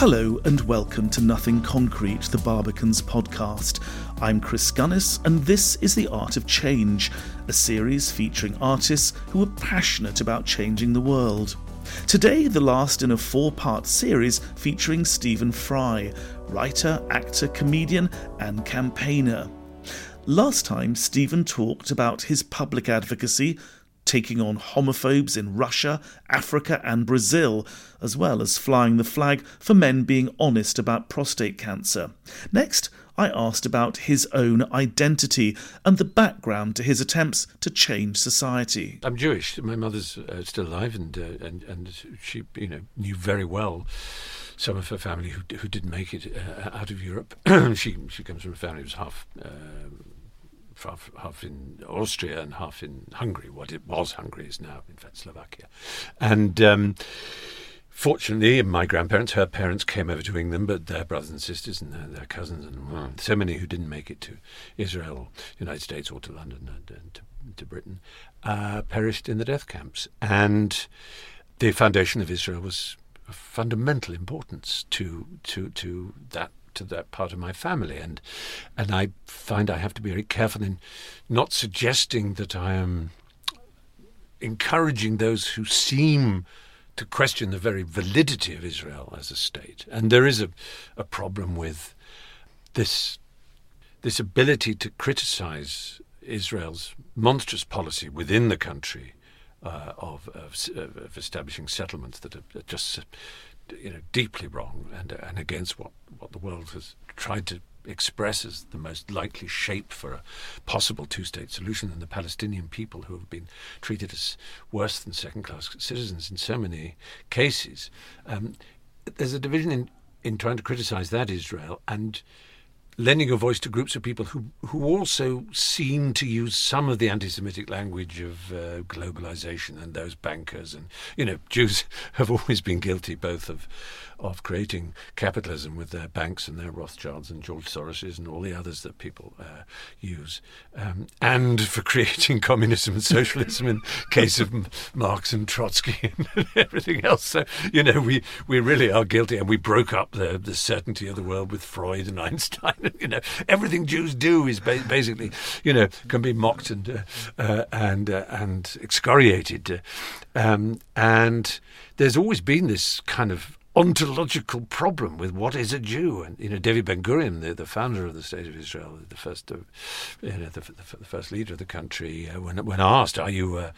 Hello and welcome to Nothing Concrete, the Barbican's podcast. I'm Chris Gunness, and this is The Art of Change, a series featuring artists who are passionate about changing the world. Today, the last in a four part series featuring Stephen Fry, writer, actor, comedian, and campaigner. Last time, Stephen talked about his public advocacy, taking on homophobes in Russia, Africa, and Brazil, as well as flying the flag for men being honest about prostate cancer. Next, I asked about his own identity and the background to his attempts to change society. I'm Jewish. My mother's uh, still alive, and uh, and and she, you know, knew very well some of her family who who didn't make it uh, out of Europe. she she comes from a family who's half. Half, half in Austria and half in Hungary. What it was Hungary is now, in fact, Slovakia. And um, fortunately, my grandparents, her parents, came over to England, but their brothers and sisters and their, their cousins, and well, so many who didn't make it to Israel, United States, or to London and, and to, to, Britain, uh, perished in the death camps. And the foundation of Israel was of fundamental importance to to to that to that part of my family, and and I find I have to be very careful in not suggesting that I am encouraging those who seem to question the very validity of Israel as a state. And there is a, a problem with this this ability to criticize Israel's monstrous policy within the country uh, of, of, of establishing settlements that are just you know, deeply wrong and, and against what, what the world has tried to express as the most likely shape for a possible two state solution, and the Palestinian people who have been treated as worse than second class citizens in so many cases. Um, there's a division in, in trying to criticize that Israel and lending a voice to groups of people who who also seem to use some of the anti-Semitic language of uh, globalization and those bankers and you know Jews have always been guilty both of of creating capitalism with their banks and their Rothschilds and George Soroses and all the others that people uh, use, um, and for creating communism and socialism in case of Marx and Trotsky and everything else. So you know we we really are guilty, and we broke up the the certainty of the world with Freud and Einstein. you know everything Jews do is ba- basically you know can be mocked and uh, uh, and uh, and excoriated, um, and there's always been this kind of ontological problem with what is a Jew. And you know, David Ben Gurion, the, the founder of the State of Israel, the first, you know, the, the, the, first leader of the country, uh, when when asked, "Are you uh,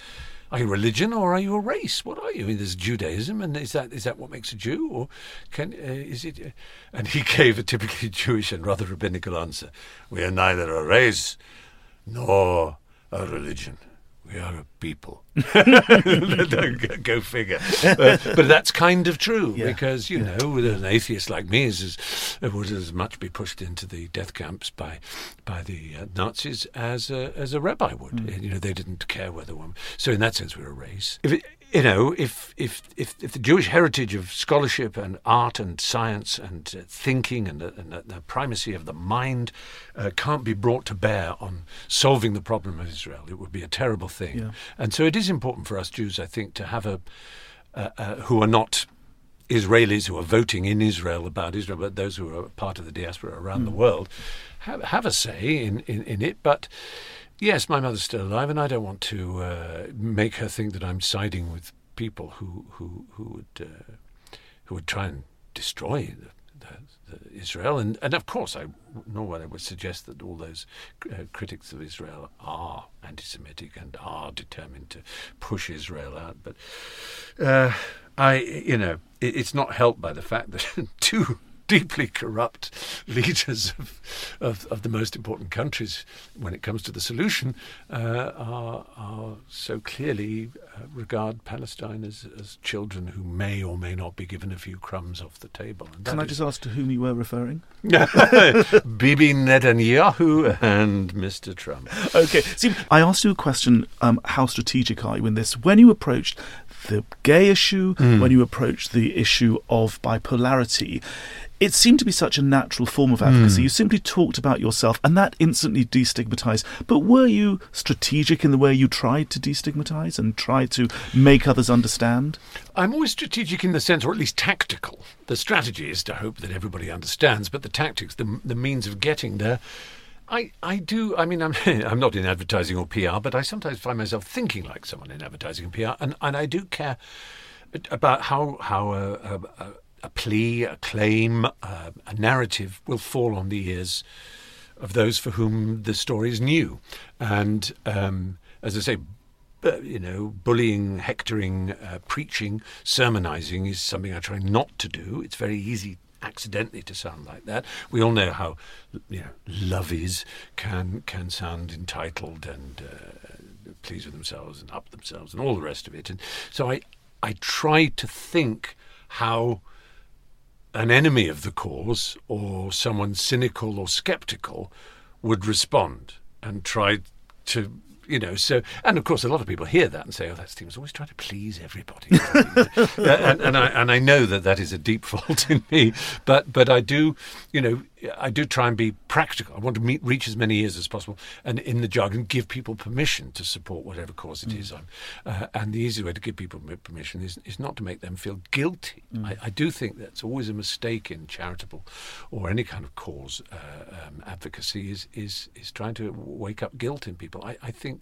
are you religion or are you a race? What are you?" I mean, there's Judaism, and is that is that what makes a Jew, or can uh, is it? Uh, and he gave a typically Jewish and rather rabbinical answer: "We are neither a race nor a religion." We are a people. Go figure. Uh, but that's kind of true yeah. because you yeah. know, an atheist like me is as, would as much be pushed into the death camps by by the uh, Nazis as a, as a rabbi would. Mm. You know, they didn't care whether one. So in that sense, we're a race. If it, you know, if, if, if, if, the Jewish heritage of scholarship and art and science and uh, thinking and, the, and the, the, primacy of the mind uh, can't be brought to bear on solving the problem of Israel, it would be a terrible thing. Yeah. And so it is important for us Jews, I think, to have a, uh, uh, who are not Israelis who are voting in Israel about Israel, but those who are part of the diaspora around mm. the world have, have a say in, in, in it. But yes, my mother's still alive, and I don't want to uh, make her think that I'm siding with people who who who would uh, who would try and destroy the, the, the Israel. And and of course, I nor would I would suggest that all those uh, critics of Israel are anti-Semitic and are determined to push Israel out. But uh, I, you know, it, it's not helped by the fact that two deeply corrupt leaders of, of, of, the most important countries when it comes to the solution uh, are, are so clearly uh, regard Palestine as, as children who may or may not be given a few crumbs off the table. Can I just ask to whom you were referring? Bibi Netanyahu and Mr. Trump. Okay. See, I asked you a question um, how strategic are you in this? When you approached the gay issue, mm. when you approached the issue of bipolarity, it seemed to be such a natural form of advocacy. Mm. You simply talked about yourself, and that instantly destigmatized. But were you strategic in the way you tried to destigmatize and try to make others understand? I'm always strategic in the sense, or at least tactical. The strategy is to hope that everybody understands, but the tactics, the, the means of getting there, I, I do. I mean, I'm I'm not in advertising or PR, but I sometimes find myself thinking like someone in advertising and PR, and, and I do care about how how a, a, a plea, a claim, uh, a narrative will fall on the ears of those for whom the story is new. And um, as I say, you know, bullying, hectoring, uh, preaching, sermonizing is something I try not to do. It's very easy accidentally to sound like that. We all know how you know lovies can can sound entitled and uh, pleased with themselves and up themselves and all the rest of it. And so I I try to think how an enemy of the cause or someone cynical or skeptical would respond and try to you know, so and of course a lot of people hear that and say, "Oh, that Stephen's always trying to please everybody," uh, and, and, I and I know that that is a deep fault in me, but but I do, you know, I do try and be practical. I want to meet, reach as many ears as possible, and in the jargon, give people permission to support whatever cause it mm. is. Uh, and the easy way to give people permission is, is not to make them feel guilty. Mm. I, I, do think that's always a mistake in charitable or any kind of cause uh, um, advocacy is, is is trying to wake up guilt in people. I, I think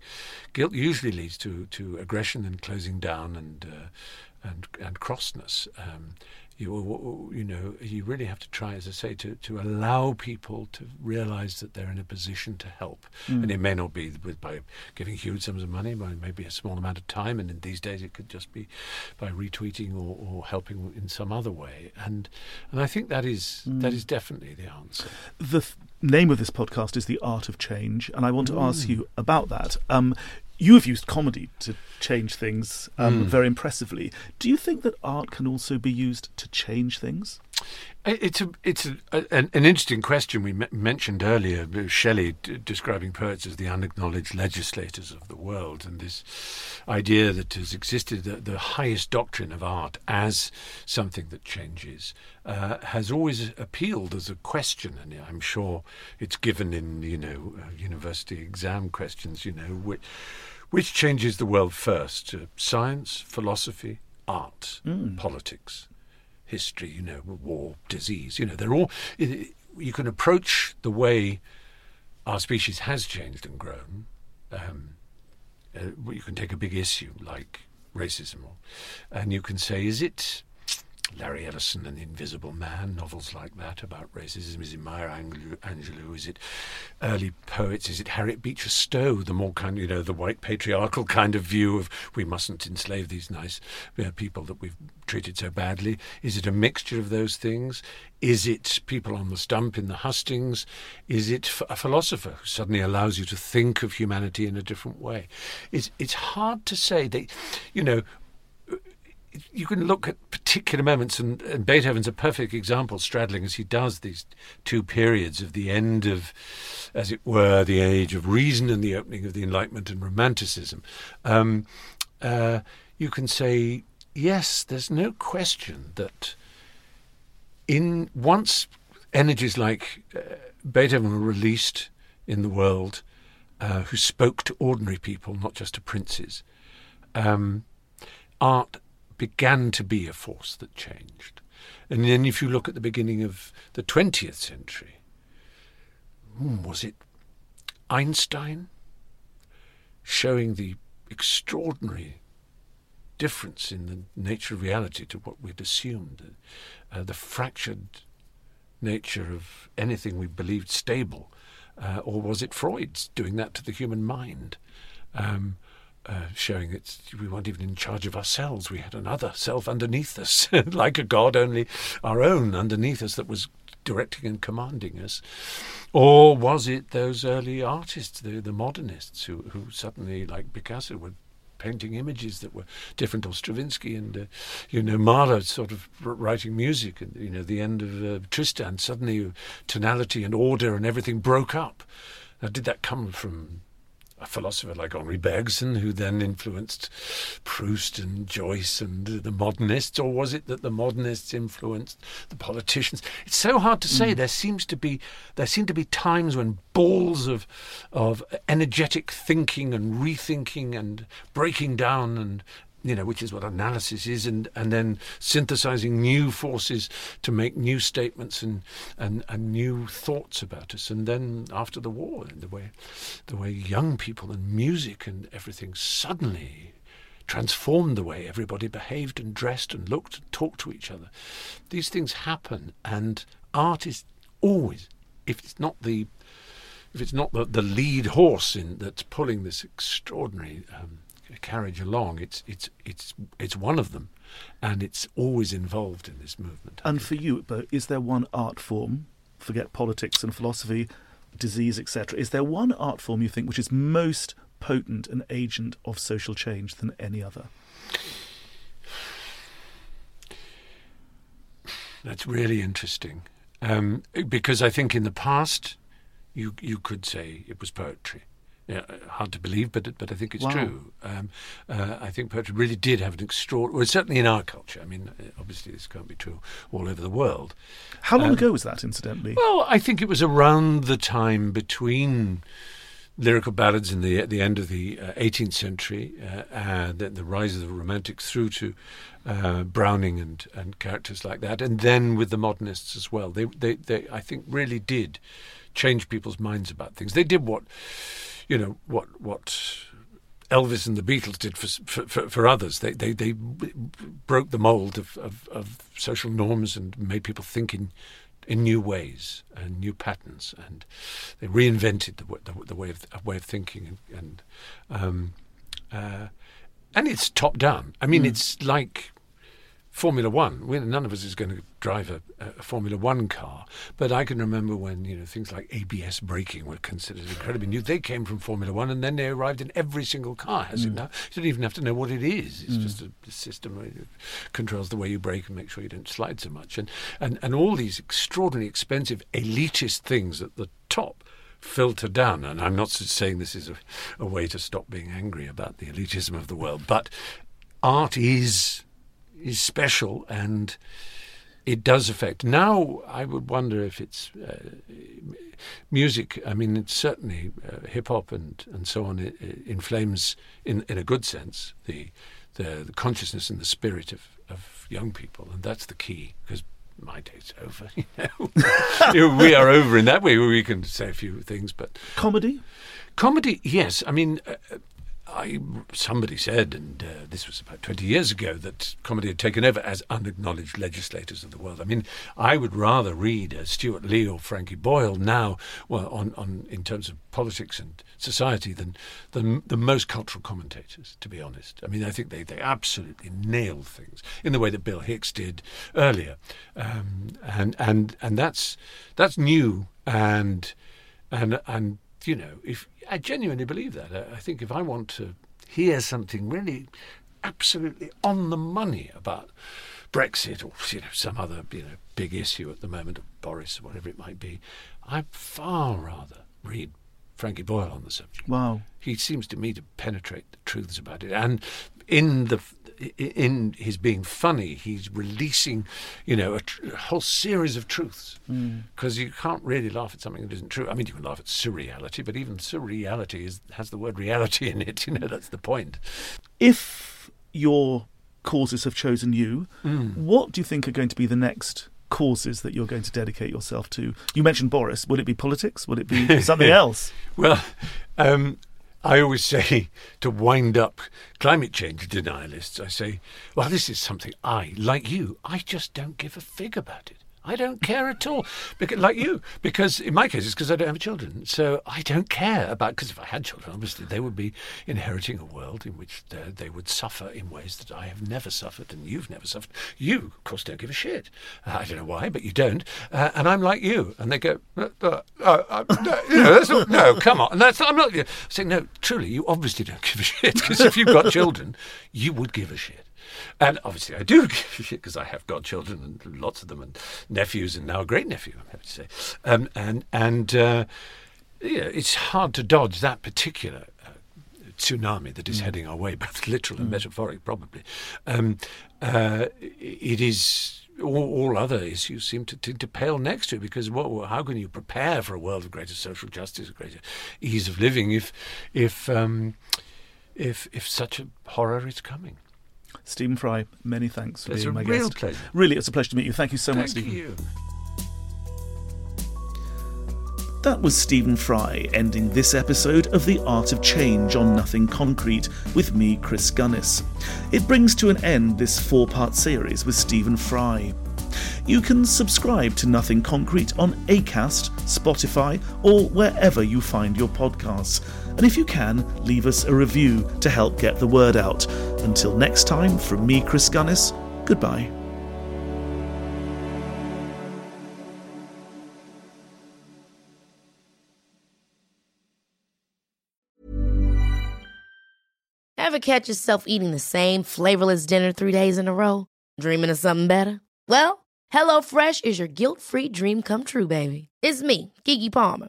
guilt usually leads to, to aggression and closing down and uh, and and crossness. Um, you, you know, you really have to try, as I say, to, to allow people to realise that they're in a position to help. Mm. And it may not be with, by giving huge sums of money, but maybe a small amount of time. And in these days, it could just be by retweeting or, or helping in some other way. And and I think that is mm. that is definitely the answer. The th- name of this podcast is The Art of Change, and I want to mm. ask you about that. Um, you have used comedy to change things um, mm. very impressively. Do you think that art can also be used to change things? It's a it's a, an, an, interesting question. We m- mentioned earlier Shelley d- describing poets as the unacknowledged legislators of the world, and this idea that has existed the, the highest doctrine of art as something that changes uh, has always appealed as a question, and I'm sure it's given in you know uh, university exam questions. You know which which changes the world first: uh, science, philosophy, art, mm. politics history, you know, war, disease, you know, they're all. You can approach the way our species has changed and grown. Um, uh, you can take a big issue like racism, and you can say, is it Larry Ellison and the Invisible Man, novels like that about racism? Is it Maya Angelou? Is it early poets? Is it Harriet Beecher Stowe, the more kind, you know, the white patriarchal kind of view of we mustn't enslave these nice uh, people that we've treated so badly? Is it a mixture of those things? Is it people on the stump in the hustings? Is it a philosopher who suddenly allows you to think of humanity in a different way? It's, it's hard to say. They, you know, you can look at particular moments, and, and, Beethoven's a perfect example, straddling as he does these two periods of the end of, as it were, the age of reason and the opening of the Enlightenment and Romanticism. Um, uh, you can say, yes, there's no question that in once energies like uh, Beethoven were released in the world, uh, who spoke to ordinary people, not just to princes, um, art began to be a force that changed. And then if you look at the beginning of the 20th century, hmm, was it Einstein showing the extraordinary difference in the nature of reality to what we'd assumed, uh, the fractured nature of anything we believed stable? Uh, or was it Freud's doing that to the human mind? Um, uh, showing that we weren't even in charge of ourselves. We had another self underneath us, like a God, only our own underneath us that was directing and commanding us. Or was it those early artists, the, the modernists, who, who suddenly, like Picasso, were painting images that were different, or Stravinsky and, uh, you know, Mahler sort of writing music, and, you know, the end of uh, Tristan, suddenly tonality and order and everything broke up. Now, did that come from a philosopher like Henri Bergson, who then influenced Proust and Joyce and the modernists, or was it that the modernists influenced the politicians? It's so hard to say. Mm. There seems to be there seem to be times when balls of of energetic thinking and rethinking and breaking down and you know, which is what analysis is, and, and then synthesizing new forces to make new statements and, and, and new thoughts about us. And then after the war, the way, the way young people and music and everything suddenly transformed the way everybody behaved and dressed and looked and talked to each other. These things happen, and art is always, if it's not the if it's not the, the lead horse in that's pulling this extraordinary um, carriage along. It's it's it's it's one of them, and it's always involved in this movement. and for you, is there one art form? Forget politics and philosophy, disease, etc. Is there one art form you think which is most potent an agent of social change than any other? That's really interesting, um, because I think in the past, you you could say it was poetry yeah, hard to believe, but but I think it's wow. true. Um, uh, I think poetry really did have an extraordinary. Well, certainly in our culture. I mean, uh, obviously this can't be true all over the world. How long um, ago was that, incidentally? Well, I think it was around the time between lyrical ballads in the the end of the uh, 18th century, uh, and then the rise of the Romantics through to uh, Browning and, and characters like that, and then with the modernists as well. They, they they I think really did change people's minds about things. They did what you know what what Elvis and the Beatles did for for, for others. They, they they broke the mold of, of, of, social norms and made people think in in new ways and new patterns, and they reinvented the, the, the way of way of thinking and and, um, uh, and it's top down. I mean, mm. it's like Formula One. We, none of us is going to drive a, a, Formula One car, but I can remember when you know things like ABS braking were considered incredibly new. They came from Formula One, and then they arrived in every single car. Has mm. it now? You don't even have to know what it is. It's mm. just a, a system that controls the way you brake and make sure you don't slide so much, and and and all these extraordinarily expensive elitist things at the top filter down. And I'm not saying this is a, a way to stop being angry about the elitism of the world, but art is is special and it does affect. Now, I would wonder if it's uh, music. I mean, it's certainly uh, hip hop and, and so on. It, it inflames, in in a good sense, the, the, the consciousness and the spirit of, of young people, and that's the key because my day's over. You know, we are over in that way. Where we can say a few things, but comedy. Comedy, yes. I mean, uh, I, somebody said, and uh, this was about 20 years ago, that comedy had taken over as unacknowledged legislators of the world. I mean, I would rather read uh, Stewart Lee or Frankie Boyle now, well, on, on in terms of politics and society, than, than the most cultural commentators, to be honest. I mean, I think they, they absolutely nail things in the way that Bill Hicks did earlier. Um, and, and, and that's, that's new and, and, and you know, if I genuinely believe that. I, I think if I want to hear something really absolutely on the money about Brexit or you know some other you know big issue at the moment, of Boris or whatever it might be, I'd far rather read Frankie Boyle on the subject. Wow, he seems to me to penetrate the truths about it, and in the in his being funny, he's releasing, you know, a, tr- a whole series of truths. Because mm. you can't really laugh at something that isn't true. I mean, you can laugh at surreality, but even surreality is, has the word reality in it. You know, that's the point. If your causes have chosen you. Mm. What do you think are going to be the next causes that you're going to dedicate yourself to? You mentioned Boris. Would it be politics? Would it be something else? Well, um, I always say to wind up climate change denialists, I say, well, this is something I, like you, I just don't give a fig about it. I don't care at all, because, like you. Because in my case, it's because I don't have children, so I don't care about. Because if I had children, obviously they would be inheriting a world in which they, would suffer in ways that I have never suffered, and you've never suffered. You, of course, don't give a shit. Uh, I don't know why, but you don't. Uh, and I'm like you, and they go, uh, uh, uh, no, not, no, come on. I'm not. I say no. Truly, you obviously don't give a shit because if you've got children, you would give a shit. And obviously, I do give a shit because I have godchildren and lots of them, and nephews, and now a great nephew, I'm happy to say. Um, and and uh, yeah, it's hard to dodge that particular uh, tsunami that is heading our way, both literal and metaphoric, probably. Um, uh, it is. All, all other issues seem to, to, to pale next to it because what, how can you prepare for a world of greater social justice, greater ease of living, if if um, if if such a horror is coming? Stephen Fry, many thanks for It's being my guest. pleasure. Really, it's a pleasure to meet you. Thank you so much, Thank Stephen. you. That was Stephen Fry ending this episode of The Art of Change on Nothing Concrete with me, Chris Gunness. It brings to an end this four part series with Stephen Fry. You can subscribe to Nothing Concrete on Acast, Spotify, or wherever you find your podcasts. And if you can, leave us a review to help get the word out. Until next time, from me, Chris Gunness, goodbye. Ever catch yourself eating the same flavorless dinner three days in a row? Dreaming of something better? Well, HelloFresh is your guilt free dream come true, baby. It's me, Keke Palmer.